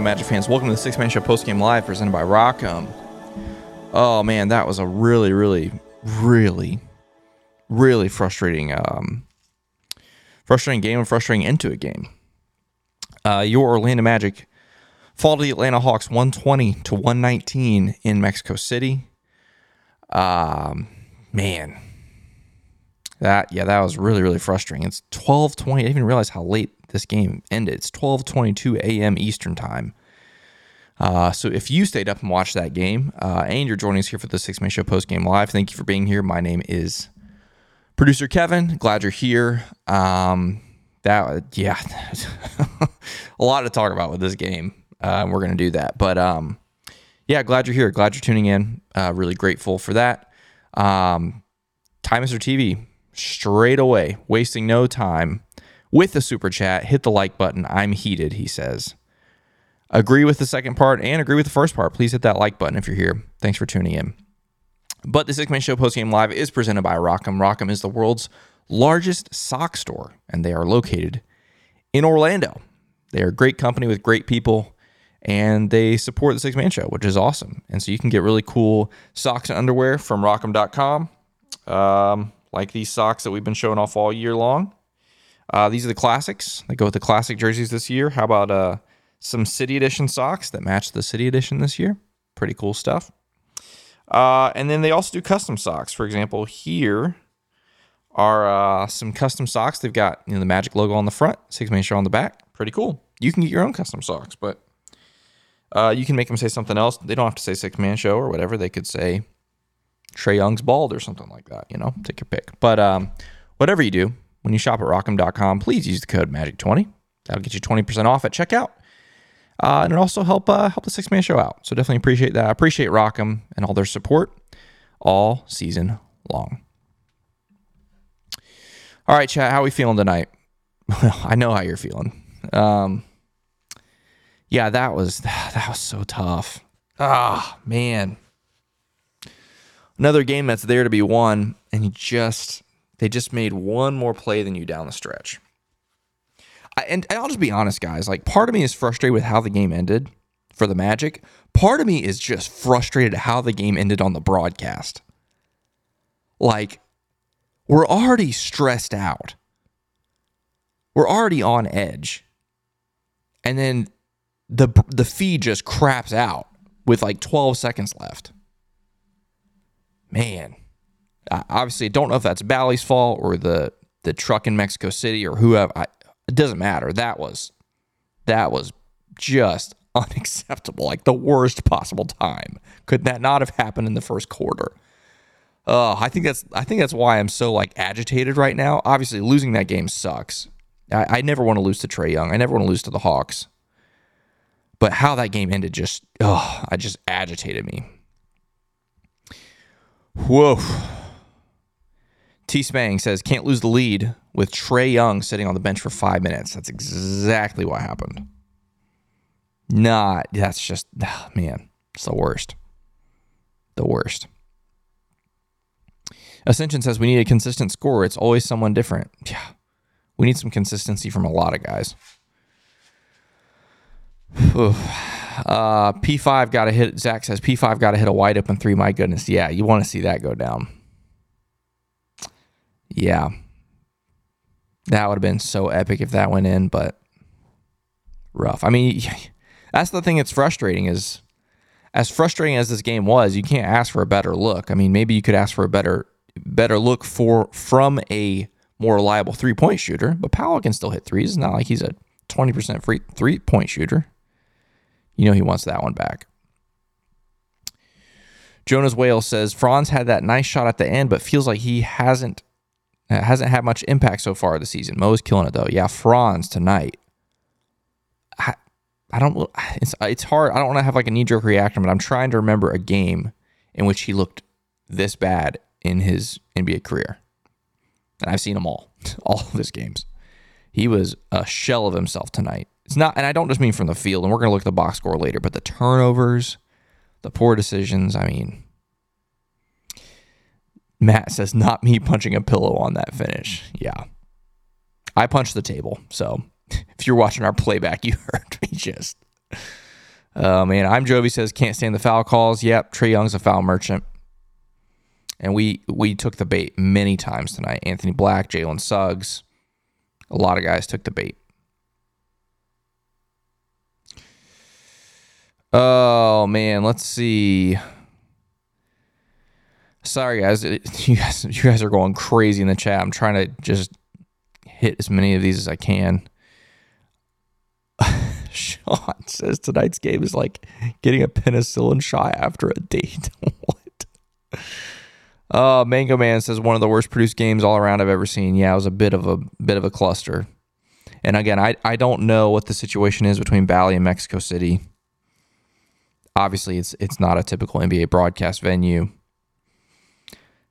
Orlando Magic fans? Welcome to the Sixth Man Show Post Game Live, presented by Rock'em. Oh man, that was a really, really, really, really frustrating, um, frustrating game and frustrating end to a game. Uh, your Orlando Magic fall to the Atlanta Hawks 120 to 119 in Mexico City. Um, man, that yeah, that was really really frustrating. It's 12:20. I didn't even realize how late this game ended. It's 12:22 a.m. Eastern time. Uh, so if you stayed up and watched that game, uh, and you're joining us here for the Sixth Man Show post game live, thank you for being here. My name is producer Kevin. Glad you're here. Um, that yeah, a lot to talk about with this game. Uh, we're gonna do that, but um, yeah, glad you're here. Glad you're tuning in. Uh, really grateful for that. Um, Time Mr. TV straight away, wasting no time with the super chat. Hit the like button. I'm heated, he says. Agree with the second part and agree with the first part. Please hit that like button if you're here. Thanks for tuning in. But the Sixth Man Show postgame live is presented by Rock'em. Rock'em is the world's largest sock store, and they are located in Orlando. They are a great company with great people, and they support the Sixth Man Show, which is awesome. And so you can get really cool socks and underwear from Rock'em.com, um, like these socks that we've been showing off all year long. Uh, these are the classics. They go with the classic jerseys this year. How about uh, some City Edition socks that match the City Edition this year? Pretty cool stuff. Uh, and then they also do custom socks. For example, here are uh, some custom socks. They've got you know the Magic logo on the front, Sixth Man Show on the back. Pretty cool. You can get your own custom socks, but uh, you can make them say something else. They don't have to say Sixth Man Show or whatever. They could say Trae Young's bald or something like that. You know, take your pick. But um, whatever you do, when you shop at rock'em.com, please use the code MAGIC20. That'll get you 20% off at checkout. Uh, and it also help uh, help the sixth man show out. So definitely appreciate that. I appreciate Rock'em and all their support all season long. All right, chat. How are we feeling tonight? Well, I know how you're feeling. Um, yeah, that was that was so tough. Ah, man. Another game that's there to be won, and you just they just made one more play than you down the stretch. I, and I'll just be honest, guys. Like, part of me is frustrated with how the game ended for the Magic. Part of me is just frustrated at how the game ended on the broadcast. Like, we're already stressed out. We're already on edge. And then the the feed just craps out with like 12 seconds left. Man, I obviously don't know if that's Bally's fault or the the truck in Mexico City or whoever. I, it doesn't matter. That was that was just unacceptable. Like the worst possible time. Could that not have happened in the first quarter? Uh, I think that's I think that's why I'm so like agitated right now. Obviously, losing that game sucks. I, I never want to lose to Trae Young. I never want to lose to the Hawks. But how that game ended just oh, I just agitated me. Whoa. T Spang says can't lose the lead with Trae Young sitting on the bench for five minutes. That's exactly what happened. Not that's just oh, man, It's the worst. The worst. Ascension says we need a consistent score. It's always someone different. Yeah. We need some consistency from a lot of guys. Uh, P5 got to hit. Zach says P5 got to hit a wide open three. My goodness. Yeah. You want to see that go down. Yeah. That would have been so epic if that went in, but rough. I mean, that's the thing that's frustrating is as frustrating as this game was, you can't ask for a better look. I mean, maybe you could ask for a better better look for from a more reliable three point shooter, but Paolo can still hit threes. It's not like he's a 20% free three point shooter. You know he wants that one back. Jonas Whale says Franz had that nice shot at the end, but feels like he hasn't hasn't had much impact so far this season. Mo's killing it though. Yeah, Franz tonight. I, I don't. It's it's hard. I don't want to have like a knee jerk reaction, but I'm trying to remember a game in which he looked this bad in his NBA career. And I've seen them all, all of his games. He was a shell of himself tonight. It's not, and I don't just mean from the field, and we're going to look at the box score later, but the turnovers, the poor decisions. I mean, Matt says, not me punching a pillow on that finish. Yeah. I punched the table. So if you're watching our playback, you heard me just. Um, oh, man. I'm Jovi says, can't stand the foul calls. Yep. Trae Young's a foul merchant. And we we took the bait many times tonight. Anthony Black, Jalen Suggs, a lot of guys took the bait. Oh man, let's see. Sorry guys, you guys you guys are going crazy in the chat. I'm trying to just hit as many of these as I can. Sean says tonight's game is like getting a penicillin shot after a date. what? Uh, Mango Man says one of the worst produced games all around I've ever seen. Yeah, it was a bit of a bit of a cluster. And again, I, I don't know what the situation is between Bally and Mexico City. Obviously, it's it's not a typical NBA broadcast venue.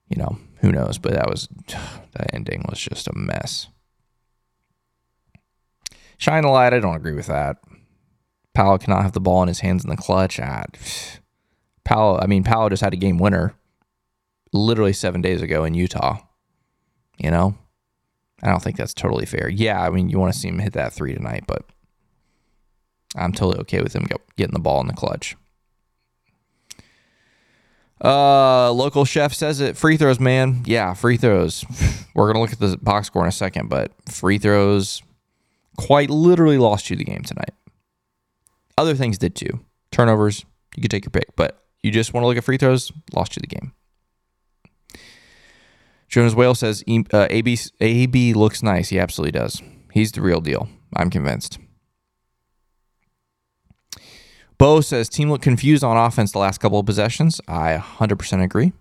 You know, who knows? But that was that ending was just a mess. Shine a light. I don't agree with that. Paolo cannot have the ball in his hands in the clutch. Ah, I mean, Paolo just had a game winner literally seven days ago in Utah. You know, I don't think that's totally fair. Yeah, I mean, you want to see him hit that three tonight, but I'm totally okay with him getting the ball in the clutch. Uh, local chef says it. Free throws, man. Yeah, free throws. We're gonna look at the box score in a second, but free throws quite literally lost you the game tonight. Other things did too. Turnovers, you could take your pick, but you just want to look at free throws, lost you the game. Jonas Whale says uh, AB, AB looks nice. He absolutely does. He's the real deal. I'm convinced. Bo says team looked confused on offense the last couple of possessions. I 100% agree.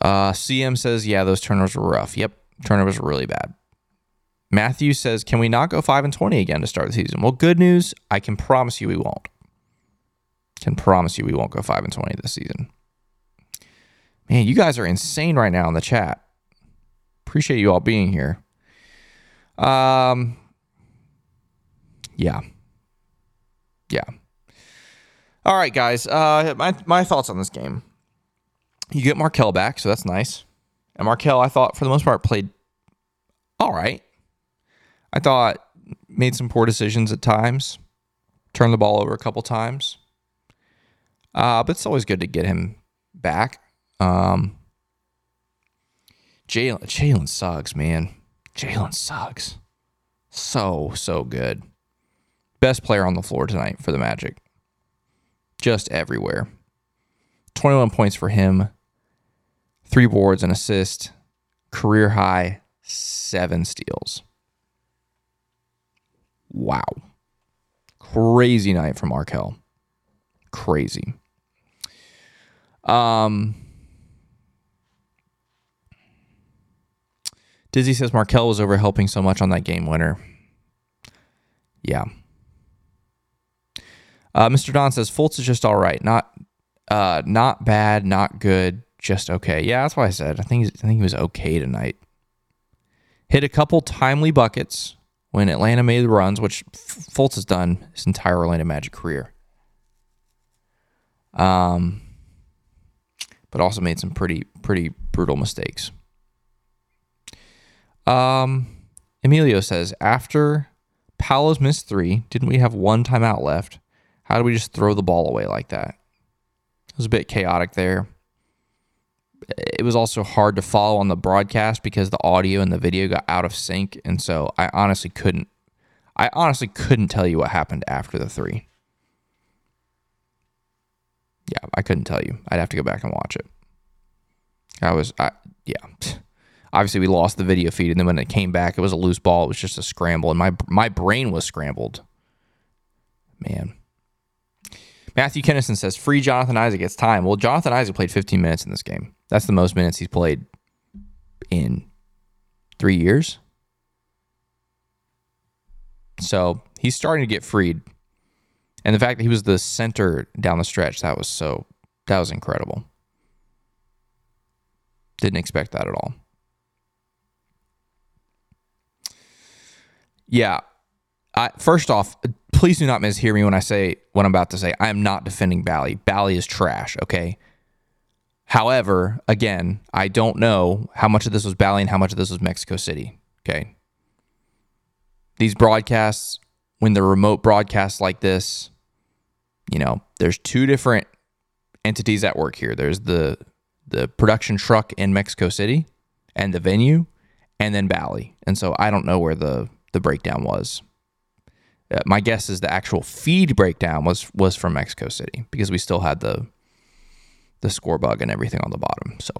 Uh, CM says, yeah, those turnovers were rough. Yep, turnovers were really bad. Matthew says, can we not go 5 and 20 again to start the season? Well, good news. I can promise you we won't. Can promise you we won't go 5 and 20 this season. Man, you guys are insane right now in the chat. Appreciate you all being here. Um, yeah, yeah. All right, guys. Uh, my my thoughts on this game. You get Markelle back, so that's nice. And Markelle, I thought for the most part played all right. I thought made some poor decisions at times, turned the ball over a couple times. Uh, but it's always good to get him back. Um, Jalen Jalen Suggs, man. Jalen Suggs. So, so good. Best player on the floor tonight for the Magic. Just everywhere. 21 points for him, three boards, and assist, career high, seven steals. Wow. Crazy night from Markelle. Crazy. Um, Dizzy says Markelle was over helping so much on that game winner. Yeah. Uh, Mr. Don says Fultz is just all right. Not uh, not bad, not good, just okay. Yeah, that's why I said I think I think he was okay tonight. Hit a couple timely buckets when Atlanta made the runs, which Fultz has done his entire Orlando Magic career. Um, but also made some pretty pretty brutal mistakes. Um, Emilio says after Paolo's missed three, didn't we have one timeout left? How do we just throw the ball away like that? It was a bit chaotic there. It was also hard to follow on the broadcast because the audio and the video got out of sync, and so I honestly couldn't. I honestly couldn't tell you what happened after the three. Yeah, I couldn't tell you. I'd have to go back and watch it. I was, I yeah. Obviously, we lost the video feed, and then when it came back, it was a loose ball. It was just a scramble, and my my brain was scrambled. Man. Matthew Kennison says, "Free Jonathan Isaac. It's time." Well, Jonathan Isaac played 15 minutes in this game. That's the most minutes he's played in three years. So he's starting to get freed. And the fact that he was the center down the stretch, that was so, that was incredible. Didn't expect that at all. Yeah. I, first off, please do not mishear me when I say what I'm about to say. I am not defending Bally. Bally is trash, okay? However, again, I don't know how much of this was Bally and how much of this was Mexico City, okay? These broadcasts, when they're remote broadcasts like this, you know, there's two different entities at work here. There's the the production truck in Mexico City and the venue, and then Bally. And so I don't know where the the breakdown was. Uh, my guess is the actual feed breakdown was was from Mexico City because we still had the the score bug and everything on the bottom. So,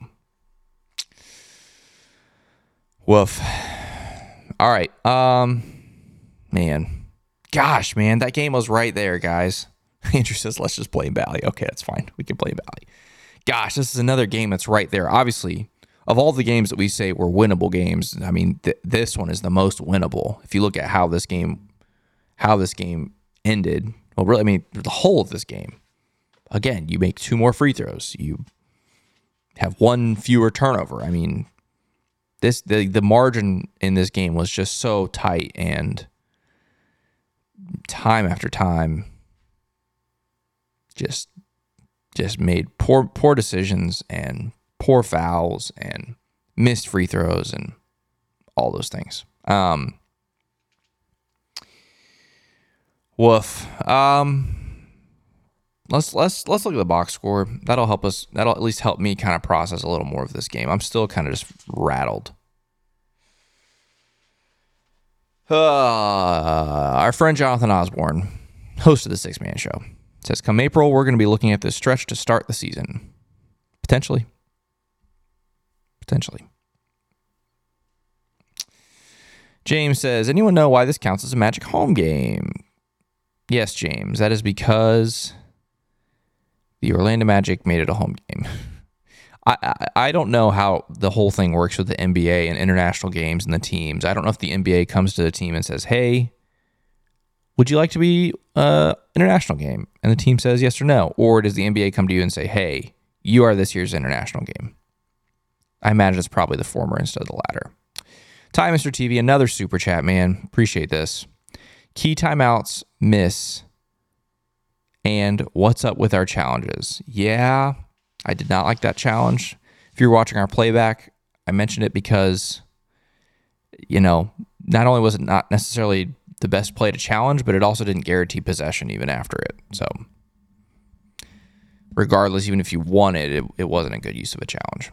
woof. All right, um, man, gosh, man, that game was right there, guys. Andrew says, let's just play Bally. Okay, that's fine. We can play Bally. Gosh, this is another game that's right there. Obviously, of all the games that we say were winnable games, I mean, th- this one is the most winnable. If you look at how this game, how this game ended, well, really, I mean, the whole of this game. Again, you make two more free throws. You have one fewer turnover. I mean, this the the margin in this game was just so tight and time after time just just made poor poor decisions and poor fouls and missed free throws and all those things. Um, woof. Um, let's let's let's look at the box score. That'll help us. That'll at least help me kind of process a little more of this game. I'm still kind of just rattled. Uh, our friend Jonathan Osborne, host of the Sixth Man Show, says, "Come April, we're going to be looking at this stretch to start the season, potentially." potentially. James says, anyone know why this counts as a Magic home game? Yes, James. That is because the Orlando Magic made it a home game. I, I, I don't know how the whole thing works with the NBA and international games and the teams. I don't know if the NBA comes to the team and says, "Hey, would you like to be a international game?" and the team says yes or no, or does the NBA come to you and say, "Hey, you are this year's international game"? I imagine it's probably the former instead of the latter. Ty Mr. TV, another super chat, man. Appreciate this. Key timeouts, miss. And what's up with our challenges? Yeah, I did not like that challenge. If you're watching our playback, I mentioned it because, you know, not only was it not necessarily the best play to challenge, but it also didn't guarantee possession even after it. So, regardless, even if you won it, it, it wasn't a good use of a challenge.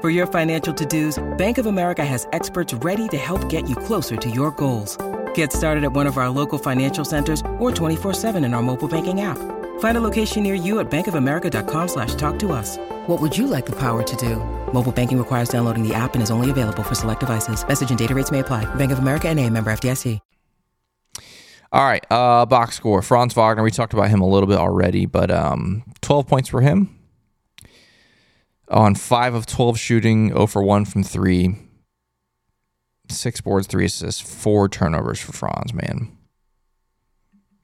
For your financial to-dos, Bank of America has experts ready to help get you closer to your goals. Get started at one of our local financial centers or 24-7 in our mobile banking app. Find a location near you at bankofamerica.com slash talk to us. What would you like the power to do? Mobile banking requires downloading the app and is only available for select devices. Message and data rates may apply. Bank of America and a member FDIC. All right, uh, box score. Franz Wagner, we talked about him a little bit already, but um, 12 points for him on 5 of 12 shooting, 0 for 1 from 3. Six boards, three assists, four turnovers for Franz, man.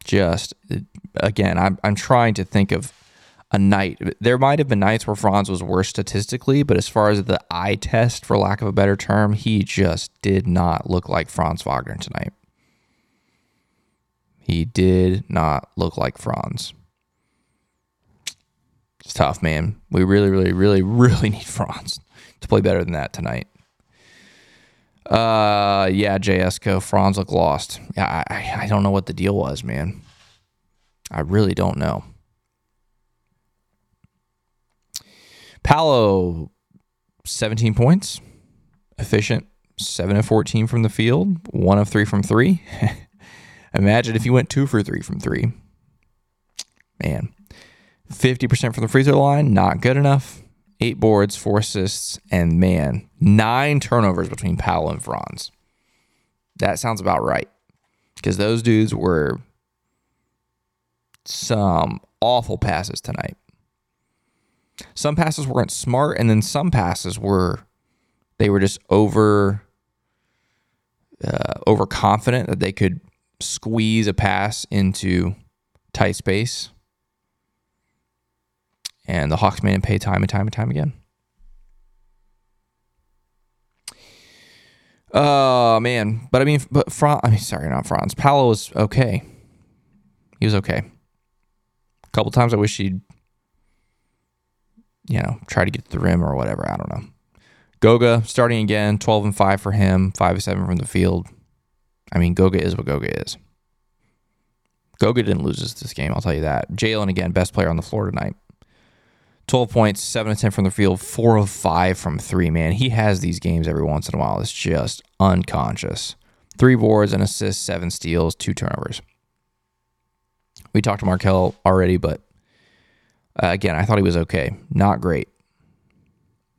Just, again, I'm, I'm trying to think of a night. There might have been nights where Franz was worse statistically, but as far as the eye test, for lack of a better term, he just did not look like Franz Wagner tonight. He did not look like Franz. It's tough, man. We really, really, really, really need Franz to play better than that tonight. Uh, yeah, JSCO, Franz looked lost. Yeah, I, I don't know what the deal was, man. I really don't know. Paolo, 17 points, efficient, 7 of 14 from the field, 1 of 3 from 3. Imagine if he went two for three from three. Man, 50% from the free throw line, not good enough. Eight boards, four assists, and man, nine turnovers between Paolo and Franz. That sounds about right. Because those dudes were some awful passes tonight. Some passes weren't smart, and then some passes were they were just over uh, overconfident that they could squeeze a pass into tight space. And the Hawks made him pay time and time and time again. Oh man, but I mean, but Franz, I mean, sorry, not Franz. Paolo was okay. He was okay. A couple times, I wish he'd, you know, try to get to the rim or whatever. I don't know. Goga starting again, twelve and five for him, five and seven from the field. I mean, Goga is what Goga is. Goga didn't lose this game, I'll tell you that. Jalen, again, best player on the floor tonight. 12 points, 7 of 10 from the field, 4 of 5 from 3, man. He has these games every once in a while. It's just unconscious. Three boards, an assist, seven steals, two turnovers. We talked to Markelle already, but uh, again, I thought he was okay. Not great,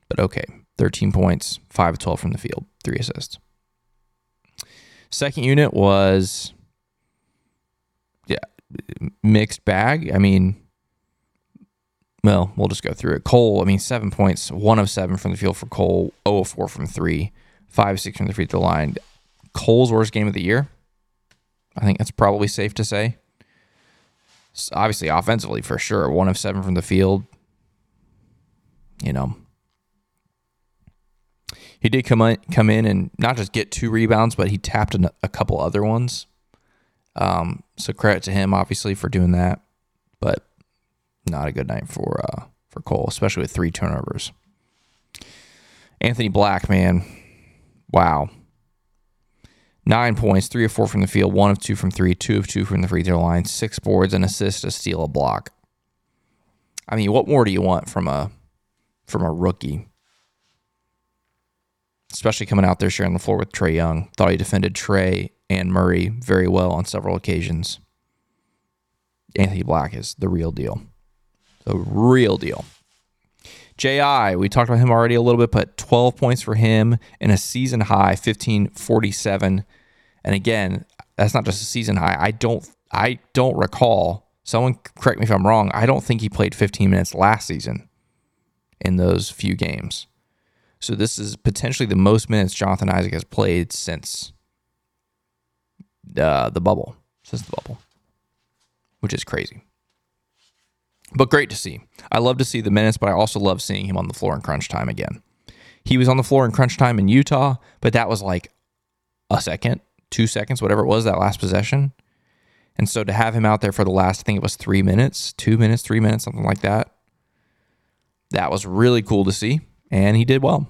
but okay. 13 points, 5 of 12 from the field, three assists. Second unit was yeah, mixed bag. I mean, well, we'll just go through it. Cole, I mean, seven points, one of seven from the field for Cole, 0 of 4 from three, five of six from the free throw line. Cole's worst game of the year. I think that's probably safe to say. Obviously, offensively, for sure. One of seven from the field. You know, he did come in, come in and not just get two rebounds, but he tapped a couple other ones. Um, so credit to him, obviously, for doing that. But not a good night for uh, for Cole, especially with three turnovers. Anthony Black, man, wow. Nine points, three of four from the field, one of two from three, two of two from the free throw line, six boards, an assist, a steal, a block. I mean, what more do you want from a from a rookie? Especially coming out there sharing the floor with Trae Young. Thought he defended Trae and Murray very well on several occasions. Anthony Black is the real deal. The real deal. J.I., we talked about him already a little bit, but 12 points for him in a season high, 1547. And again, that's not just a season high. I don't I don't recall. Someone correct me if I'm wrong. I don't think he played 15 minutes last season in those few games. So this is potentially the most minutes Jonathan Isaac has played since uh, the bubble, since the bubble, which is crazy. But great to see. I love to see the minutes, but I also love seeing him on the floor in crunch time again. He was on the floor in crunch time in Utah, but that was like a second, two seconds, whatever it was that last possession. And so to have him out there for the last, I think it was three minutes, two minutes, three minutes, something like that, that was really cool to see. And he did well.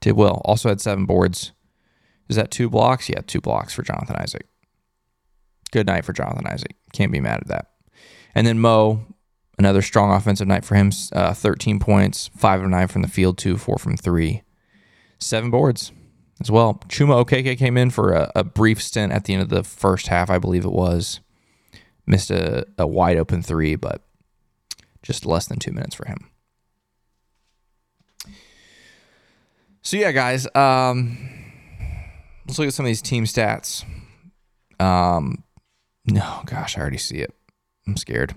Did well. Also had seven boards. Is that two blocks? Yeah, two blocks for Jonathan Isaac. Good night for Jonathan Isaac. Can't be mad at that. And then Mo, another strong offensive night for him. Uh, 13 points, five of nine from the field, two, four from three, seven boards as well. Chuma Okeke came in for a, a, brief stint at the end of the first half, I believe it was. Missed a, a wide open three, but just less than two minutes for him. So yeah, guys, um, let's look at some of these team stats. Um, no, gosh, I already see it. I'm scared.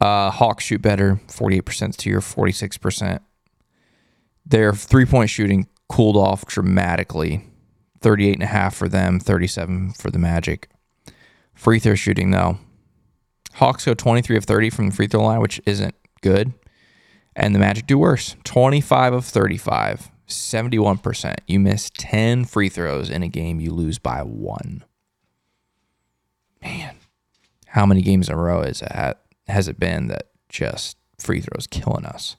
Uh, Hawks shoot better, 48% to your 46%. Their three point shooting cooled off dramatically. 38 and for them, 37 for the Magic. Free throw shooting though. Hawks go 23 of 30 from the free throw line, which isn't good. And the Magic do worse. 25 of 35, 71%. You miss 10 free throws in a game, you lose by 1. Man, how many games in a row is it has it been that just free throws killing us?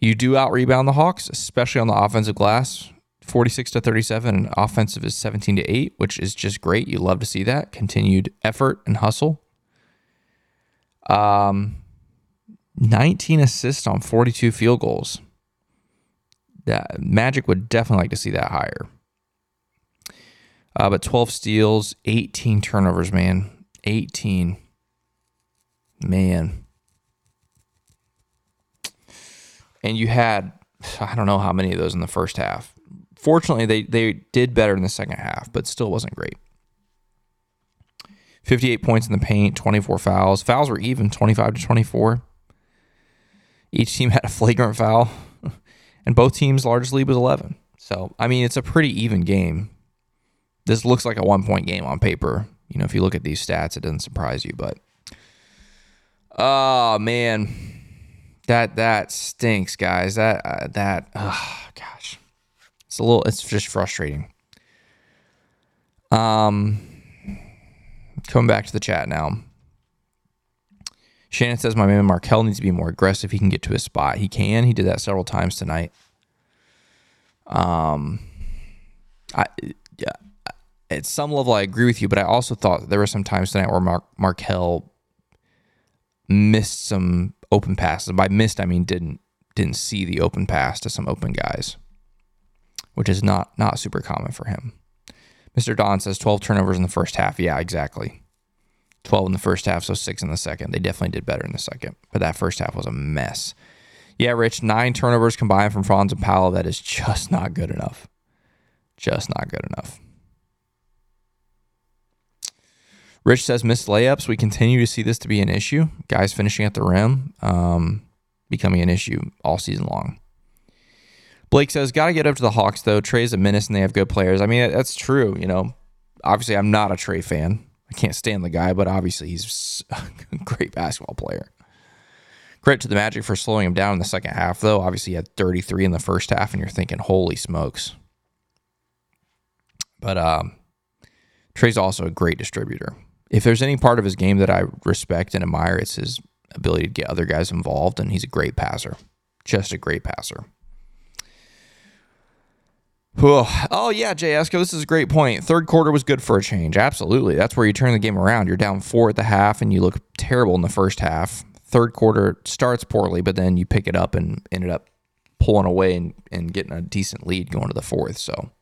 You do out rebound the Hawks, especially on the offensive glass. 46 to 37 and offensive is 17 to 8, which is just great. You love to see that. Continued effort and hustle. Um 19 assists on 42 field goals. That Magic would definitely like to see that higher. Uh, but 12 steals, 18 turnovers, man. 18. Man. and you had I don't know how many of those in the first half. Fortunately, they they did better in the second half, but still wasn't great. 58 points in the paint, 24 fouls. Fouls were even 25 to 24. Each team had a flagrant foul, and both teams' largest lead was 11. So, I mean, it's a pretty even game. This looks like a one point game on paper. You know, if you look at these stats, it doesn't surprise you, but oh man, that that stinks, guys. That uh, that oh, gosh, it's a little. It's just frustrating. Um, coming back to the chat now. Shannon says my man Markelle needs to be more aggressive. He can get to his spot. He can. He did that several times tonight. Um, I yeah, at some level I agree with you, but I also thought there were some times tonight where Mark Markelle missed some open passes. By missed, I mean didn't didn't see the open pass to some open guys, which is not not super common for him. Mr. Don says 12 turnovers in the first half. Yeah, exactly. 12 in the first half, so six in the second. They definitely did better in the second, but that first half was a mess. Yeah, Rich, nine turnovers combined from Franz and Paolo. That is just not good enough. Just not good enough. Rich says missed layups. We continue to see this to be an issue. Guys finishing at the rim, um, becoming an issue all season long. Blake says, got to get up to the Hawks, though. Trae's a menace and they have good players. I mean, that's true. You know, obviously, I'm not a Trae fan. I can't stand the guy, but obviously, he's a great basketball player. Credit to the Magic for slowing him down in the second half, though. Obviously, he had 33 in the first half, and you're thinking, holy smokes. But um, Trae's also a great distributor if there's any part of his game that I respect and admire, it's his ability to get other guys involved, and he's a great passer. Just a great passer. Oh, yeah, Jay Esco, this is a great point. Third quarter was good for a change. Absolutely. That's where you turn the game around. You're down four at the half and you look terrible in the first half. Third quarter starts poorly, but then you pick it up and ended up pulling away and, and getting a decent lead going to the fourth. So,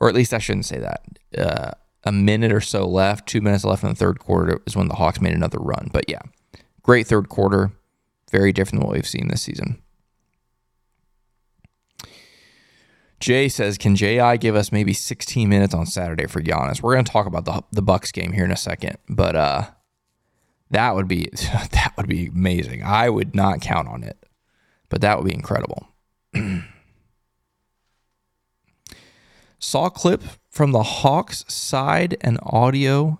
or at least I shouldn't say that. Uh, a minute or so left, two minutes left in the third quarter is when the Hawks made another run. But yeah, great third quarter. Very different than what we've seen this season. Jay says, "Can J.I. give us maybe 16 minutes on Saturday for Giannis?" We're going to talk about the the Bucks game here in a second, but uh, that would be that would be amazing. I would not count on it, but that would be incredible. Saw clip from the Hawks side and audio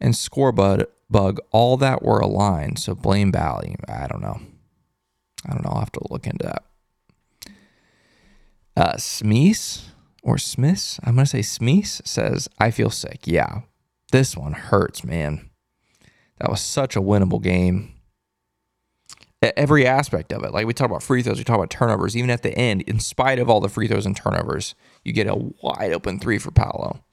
and score bug, bug all that were aligned. So blame Bally. I don't know. I don't know. I'll have to look into that. Uh, or Smiths, I'm going to say Smiths says, I feel sick. Yeah, this one hurts, man. That was such a winnable game. Every aspect of it. Like we talk about free throws, we talk about turnovers. Even at the end, in spite of all the free throws and turnovers, you get a wide open three for Paolo.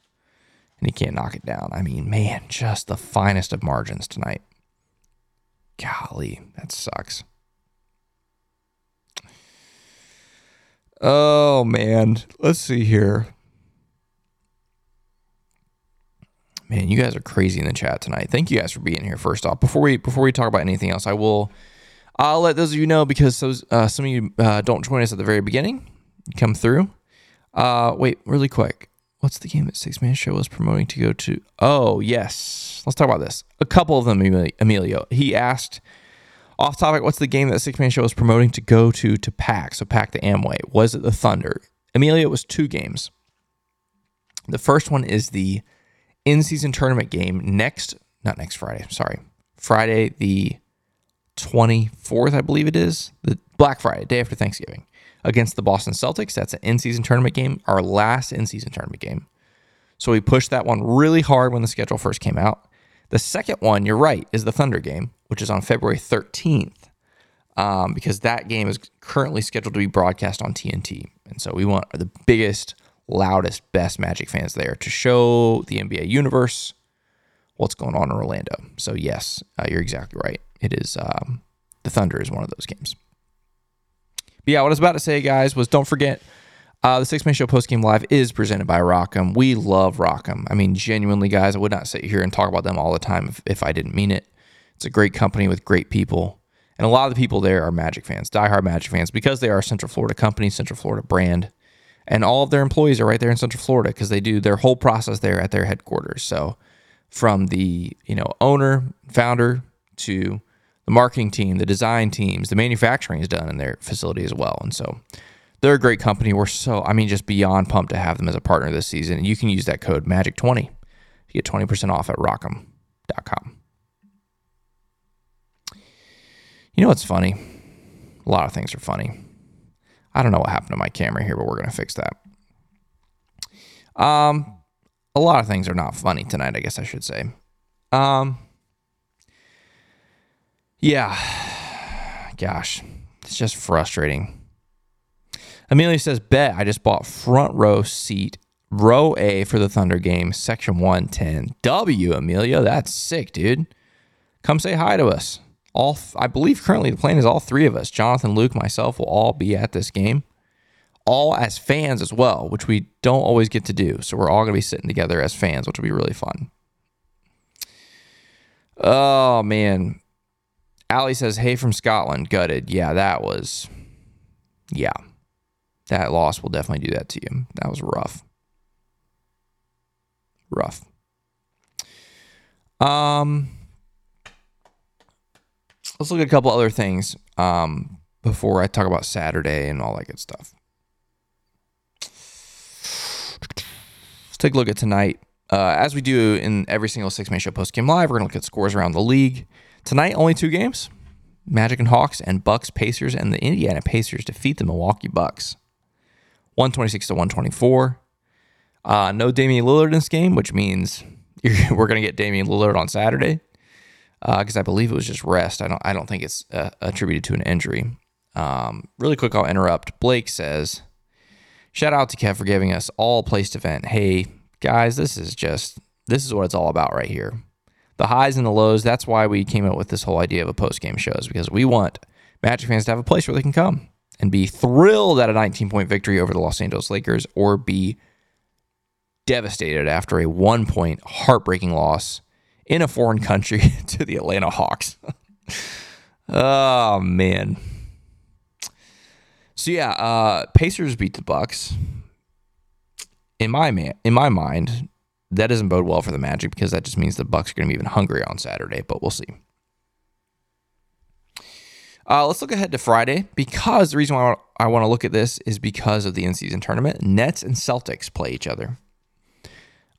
And he can't knock it down. I mean, man, just the finest of margins tonight. Golly, that sucks. Oh man, let's see here. Man, you guys are crazy in the chat tonight. Thank you guys for being here. First off, before we before we talk about anything else, I will I'll let those of you know because those uh, some of you uh, don't join us at the very beginning. come through. Uh, wait, really quick. What's the game that Sixth Man Show was promoting to go to? Oh yes, let's talk about this. A couple of them, Emilio. He asked off topic, what's the game that Sixth Man Show was promoting to go to to pack? So pack the Amway. Was it the Thunder? Emilio, it was two games. The first one is the in season tournament game next, not next Friday, sorry, Friday the 24th, I believe it is, the Black Friday, day after Thanksgiving, against the Boston Celtics. That's an in season tournament game, our last in season tournament game. So we pushed that one really hard when the schedule first came out. The second one, you're right, is the Thunder game, which is on February 13th, um, because that game is currently scheduled to be broadcast on TNT. And so we want the biggest, loudest, best Magic fans there to show the NBA universe what's going on in Orlando. So, yes, uh, you're exactly right. It is um, the Thunder is one of those games. But yeah, what I was about to say, guys, was don't forget uh, the Sixth Man Show post game live is presented by Rock'em. We love Rock'em. I mean, genuinely, guys, I would not sit here and talk about them all the time if, if I didn't mean it. It's a great company with great people. And a lot of the people there are Magic fans, diehard Magic fans, because they are a Central Florida company, Central Florida brand. And all of their employees are right there in Central Florida because they do their whole process there at their headquarters. So from the, you know, owner, founder to the marketing team, the design teams, the manufacturing is done in their facility as well. And so they're a great company. We're so, I mean, just beyond pumped to have them as a partner this season. And you can use that code MAGIC20 to get 20% off at rock'em.com. You know what's funny? A lot of things are funny. I don't know what happened to my camera here, but we're going to fix that. Um, a lot of things are not funny tonight, I guess I should say. Um, yeah. Gosh, it's just frustrating. Amelia says, Bet I just bought front row seat, row A for the Thunder game, section 110. W, Amelia. That's sick, dude. Come say hi to us. All I believe currently the plan is all three of us, Jonathan, Luke, myself, will all be at this game. All as fans as well, which we don't always get to do. So we're all gonna be sitting together as fans, which will be really fun. Oh man. Allie says, Hey from Scotland, gutted. Yeah, that was yeah that loss will definitely do that to you. That was rough. Rough. Um, let's look at a couple other things um, before I talk about Saturday and all that good stuff. Let's take a look at tonight. Uh, as we do in every single sixth man show post game live, we're going to look at scores around the league. Tonight, only two games Magic and Hawks and Bucks Pacers, and the Indiana Pacers defeat the Milwaukee Bucks. 126 to 124. Uh, no Damian Lillard in this game, which means we're going to get Damian Lillard on Saturday because uh, I believe it was just rest. I don't I don't think it's uh, attributed to an injury. Um, really quick, I'll interrupt. Blake says, "Shout out to Kev for giving us all placed event. Hey guys, this is just this is what it's all about right here. The highs and the lows. That's why we came up with this whole idea of a post game show is because we want Magic fans to have a place where they can come and be thrilled at a 19 point victory over the Los Angeles Lakers or be devastated after a one point heartbreaking loss in a foreign country to the Atlanta Hawks. oh, man. So yeah, uh, Pacers beat the Bucks. In my man, in my mind, that doesn't bode well for the Magic because that just means the Bucks are going to be even hungrier on Saturday. But we'll see. Uh, let's look ahead to Friday because the reason why I want to look at this is because of the in season tournament. Nets and Celtics play each other.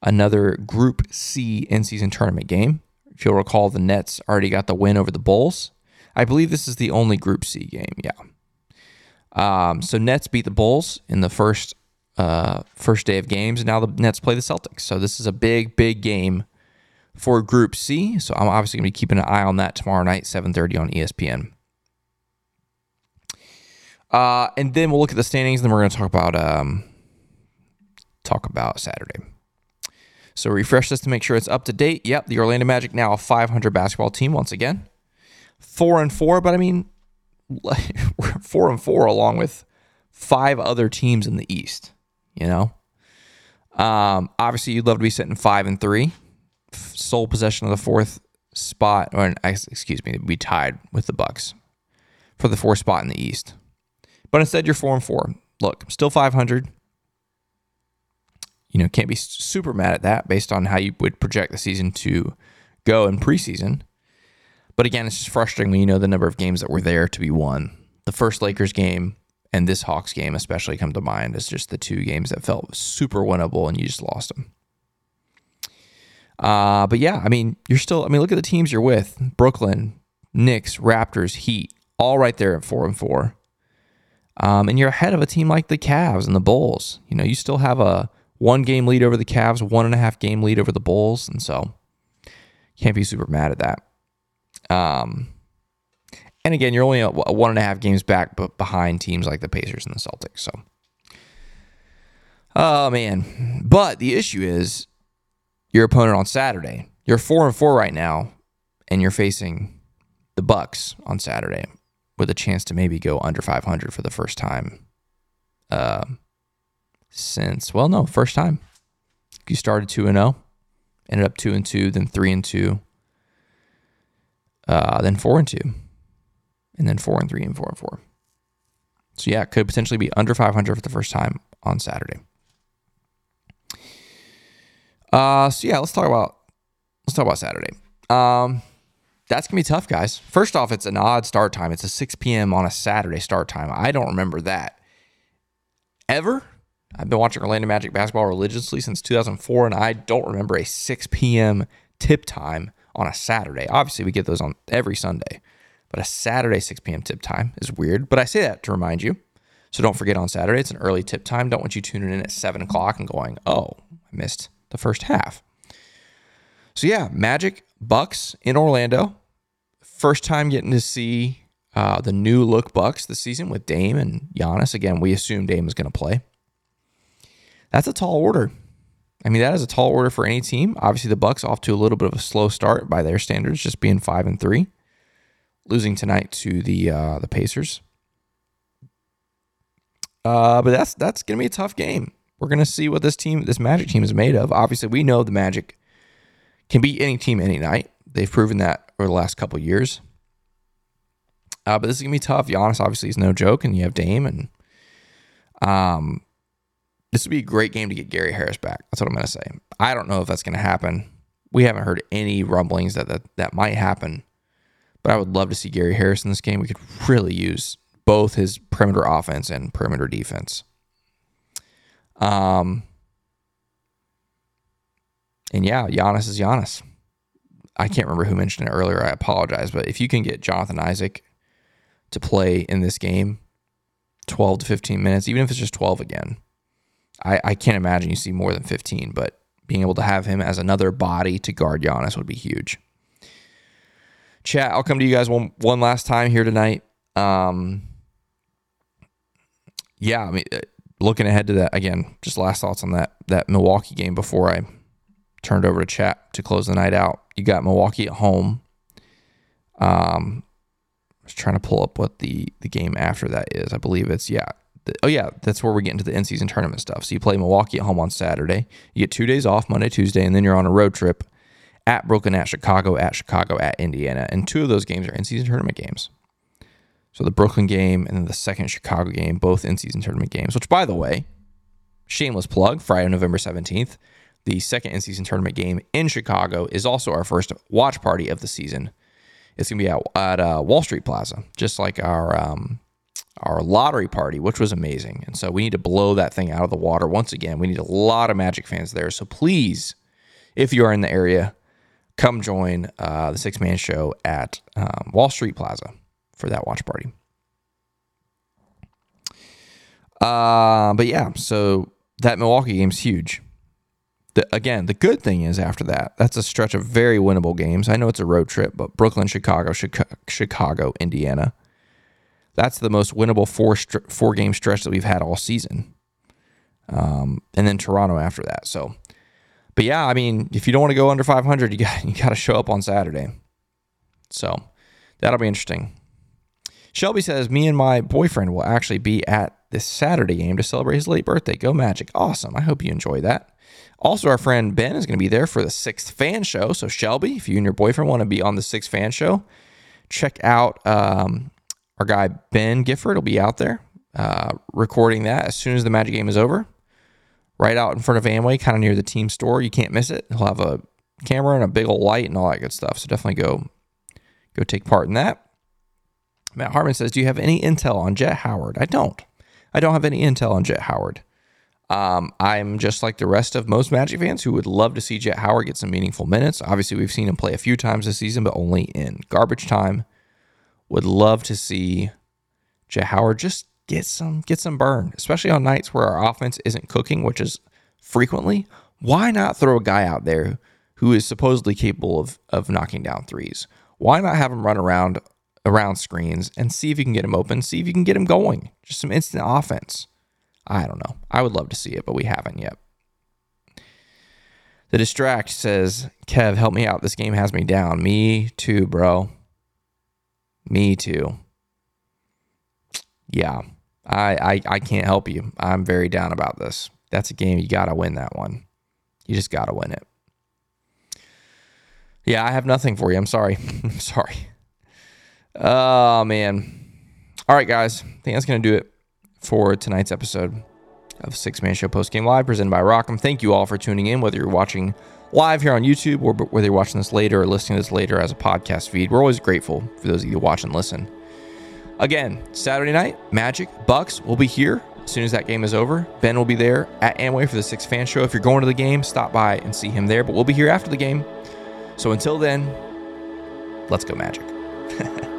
Another Group C in season tournament game. If you'll recall, the Nets already got the win over the Bulls. I believe this is the only Group C game. Yeah. Um, so Nets beat the Bulls in the first uh, first day of games, and now the Nets play the Celtics. So this is a big, big game for Group C. So I'm obviously going to be keeping an eye on that tomorrow night, 7:30 on ESPN. Uh, and then we'll look at the standings, and then we're going to talk about um, talk about Saturday. So refresh this to make sure it's up to date. Yep, the Orlando Magic now a 500 basketball team once again, four and four. But I mean, four and four along with five other teams in the East. You know, um, obviously you'd love to be sitting five and three, sole possession of the fourth spot, or excuse me, be tied with the Bucks for the fourth spot in the East. But instead, you're four and four. Look, still 500. You know, can't be super mad at that based on how you would project the season to go in preseason. But again, it's just frustrating when you know the number of games that were there to be won. The first Lakers game and this Hawks game, especially, come to mind as just the two games that felt super winnable and you just lost them. Uh, but yeah, I mean, you're still. I mean, look at the teams you're with: Brooklyn, Knicks, Raptors, Heat, all right there at four and four. Um, and you're ahead of a team like the Cavs and the Bulls. You know, you still have a one game lead over the Cavs, one and a half game lead over the Bulls, and so can't be super mad at that. Um, and again, you're only one and a half games back, but behind teams like the Pacers and the Celtics. So, oh man, but the issue is your opponent on Saturday. You're four and four right now, and you're facing the Bucks on Saturday with a chance to maybe go under 500 for the first time uh, since well no first time you started 2 and 0 ended up 2 and 2 then 3 and 2 uh, then 4 and 2 and then 4 and 3 and 4 and 4 so yeah it could potentially be under 500 for the first time on Saturday uh, so yeah let's talk about let's talk about Saturday um, that's gonna be tough, guys. First off, it's an odd start time. It's a 6 p.m. on a Saturday start time. I don't remember that ever. I've been watching Orlando Magic basketball religiously since 2004, and I don't remember a 6 p.m. tip time on a Saturday. Obviously, we get those on every Sunday, but a Saturday 6 p.m. tip time is weird. But I say that to remind you. So don't forget on Saturday, it's an early tip time. Don't want you tuning in at 7 o'clock and going, oh, I missed the first half. So yeah, Magic Bucks in Orlando. First time getting to see uh, the new look Bucks this season with Dame and Giannis. Again, we assume Dame is going to play. That's a tall order. I mean, that is a tall order for any team. Obviously, the Bucks off to a little bit of a slow start by their standards, just being five and three, losing tonight to the uh, the Pacers. Uh, but that's that's gonna be a tough game. We're gonna see what this team, this Magic team, is made of. Obviously, we know the Magic can beat any team any night. They've proven that over the last couple years. Uh, but this is gonna be tough. Giannis obviously is no joke, and you have Dame, and um, this would be a great game to get Gary Harris back. That's what I'm gonna say. I don't know if that's gonna happen. We haven't heard any rumblings that that, that might happen, but I would love to see Gary Harris in this game. We could really use both his perimeter offense and perimeter defense. Um, and yeah, Giannis is Giannis. I can't remember who mentioned it earlier. I apologize, but if you can get Jonathan Isaac to play in this game, 12 to 15 minutes, even if it's just 12 again, I, I can't imagine you see more than 15, but being able to have him as another body to guard Giannis would be huge. Chat, I'll come to you guys one one last time here tonight. Um, yeah, I mean, uh, looking ahead to that again, just last thoughts on that that Milwaukee game before I turned over to chat to close the night out. You got Milwaukee at home. Um, I was trying to pull up what the the game after that is. I believe it's yeah. The, oh yeah, that's where we get into the in season tournament stuff. So you play Milwaukee at home on Saturday. You get two days off, Monday, Tuesday, and then you're on a road trip at Brooklyn, at Chicago, at Chicago, at Indiana, and two of those games are in season tournament games. So the Brooklyn game and then the second Chicago game, both in season tournament games. Which, by the way, shameless plug, Friday, November seventeenth the second in season tournament game in Chicago is also our first watch party of the season. It's gonna be at, at uh, Wall Street Plaza, just like our um, our lottery party, which was amazing. And so we need to blow that thing out of the water once again. We need a lot of Magic fans there. So please, if you are in the area, come join uh, the Sixth Man Show at um, Wall Street Plaza for that watch party. Uh, but yeah, so that Milwaukee game's huge. The, again, the good thing is after that, that's a stretch of very winnable games. I know it's a road trip, but Brooklyn, Chicago, Chicago, Chicago Indiana. That's the most winnable four four game stretch that we've had all season. Um, and then Toronto after that. So, but yeah, I mean, if you don't want to go under 500, you got you got to show up on Saturday. So that'll be interesting. Shelby says, Me and my boyfriend will actually be at this Saturday game to celebrate his late birthday. Go Magic. Awesome. I hope you enjoy that. Also, our friend Ben is going to be there for the sixth fan show. So, Shelby, if you and your boyfriend want to be on the sixth fan show, check out um, our guy Ben Gifford. will be out there uh, recording that as soon as the Magic game is over. Right out in front of Amway, kind of near the team store. You can't miss it. He'll have a camera and a big old light and all that good stuff. So definitely go go take part in that. Matt Harmon says, Do you have any intel on Jett Howard? I don't. I don't have any intel on Jett Howard. Um, I'm just like the rest of most Magic fans who would love to see Jett Howard get some meaningful minutes. Obviously, we've seen him play a few times this season, but only in garbage time. Would love to see Jet Howard just get some get some burn, especially on nights where our offense isn't cooking, which is frequently. Why not throw a guy out there who is supposedly capable of of knocking down threes? Why not have him run around around screens and see if you can get him open, see if you can get him going. Just some instant offense. I don't know. I would love to see it, but we haven't yet. The distract says, Kev, help me out. This game has me down. Me too, bro. Me too. Yeah. I, I I can't help you. I'm very down about this. That's a game you gotta win that one. You just gotta win it. Yeah, I have nothing for you. I'm sorry. I'm sorry. Oh, man. All right, guys. I think that's going to do it for tonight's episode of Sixth Man Show Post Game Live presented by RockEm. Thank you all for tuning in, whether you're watching live here on YouTube or whether you're watching this later or listening to this later as a podcast feed. We're always grateful for those of you watch and listen. Again, Saturday night, Magic, Bucks will be here as soon as that game is over. Ben will be there at Amway for the Sixth Fan Show. If you're going to the game, stop by and see him there, but we'll be here after the game. So until then, let's go Magic.